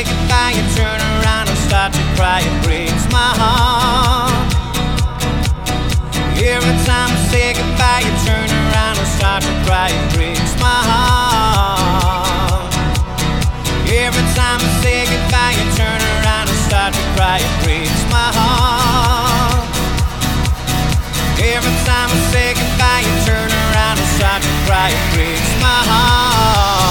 Say goodbye, you turn around and start to cry. It breaks my heart. Every time I say goodbye, you turn around and start to cry. It breaks my heart. Every time I say goodbye, you turn around and start to cry. It breaks my heart. Every time I say goodbye, you turn around and start to cry. It breaks my heart.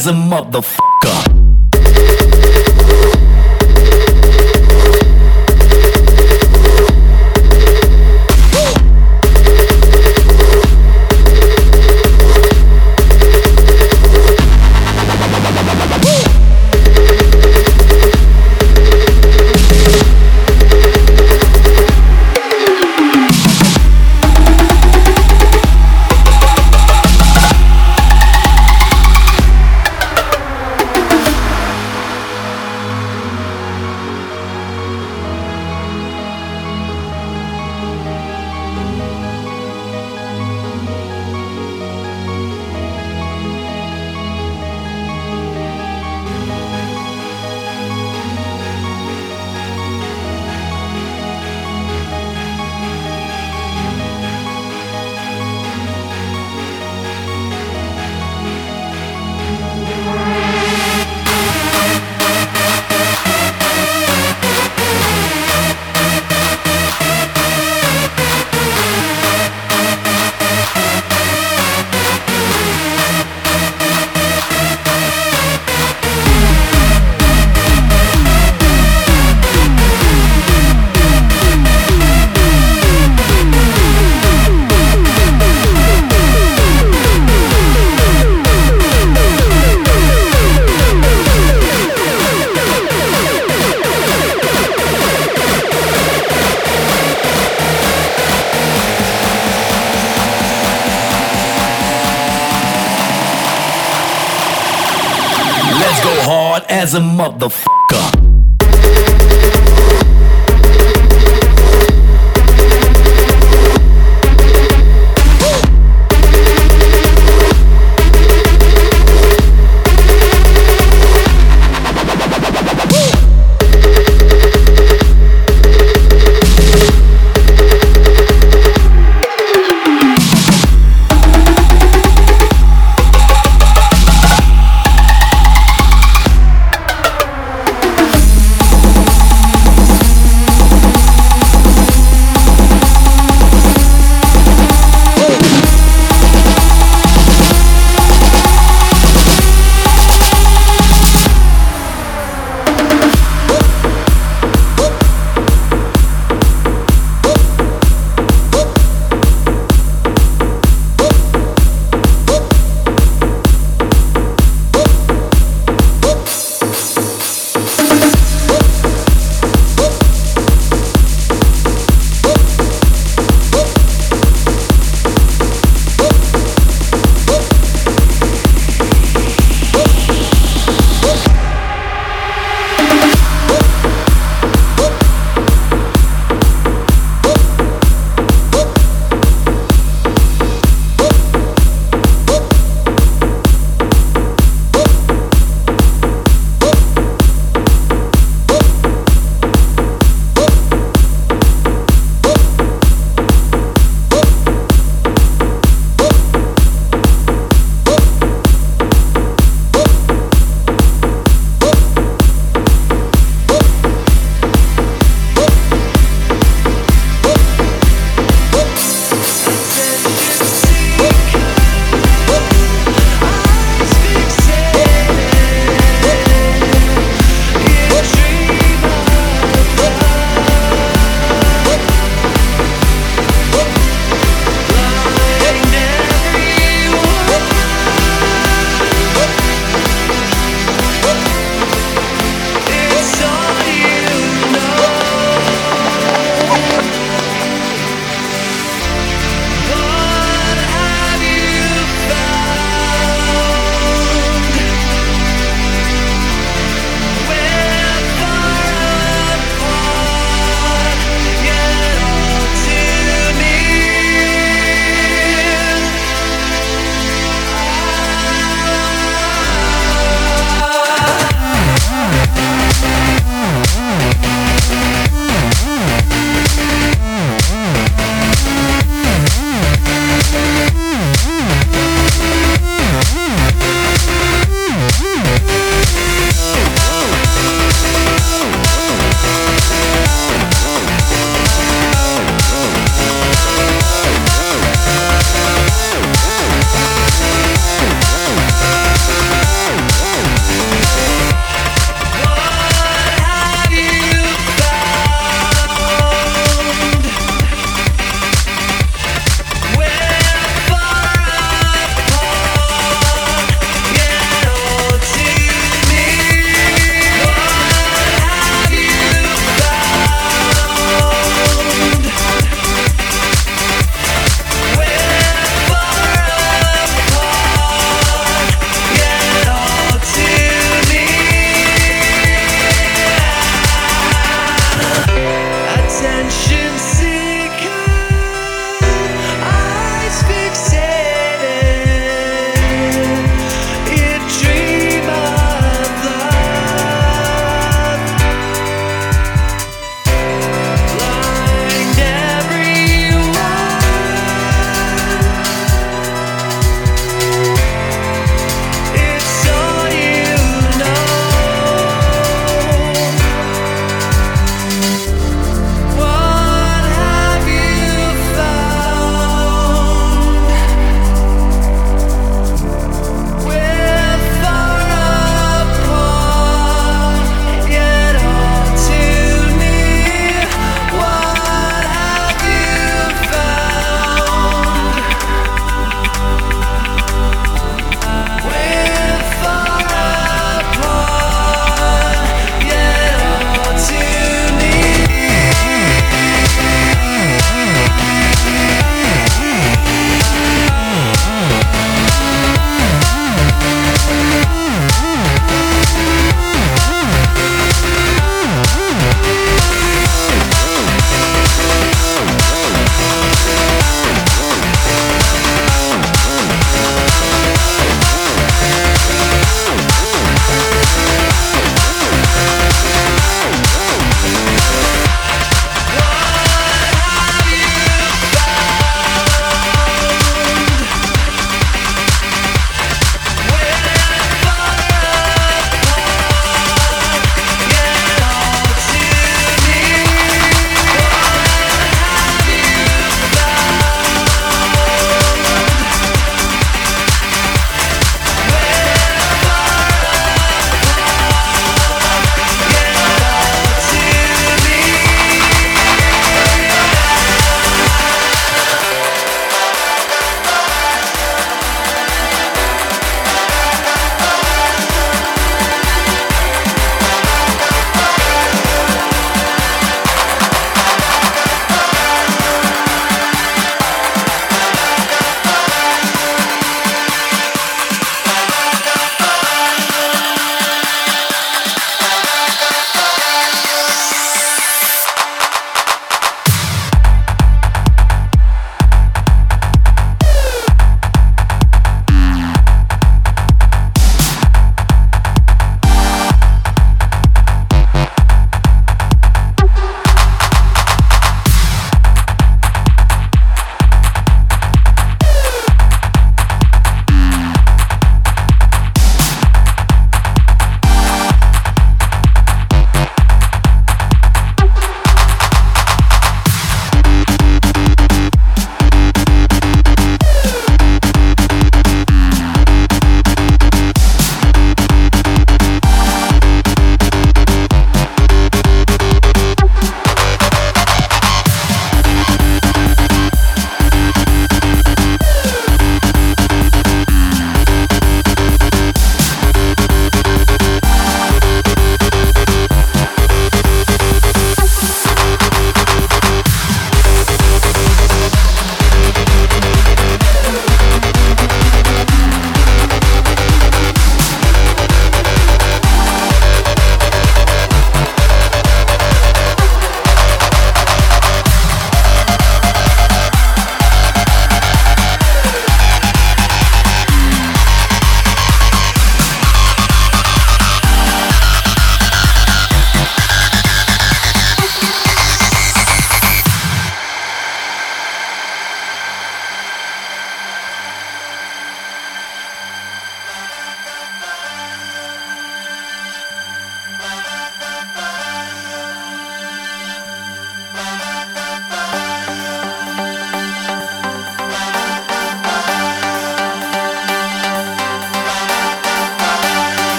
As a motherfucker. As a motherfucker.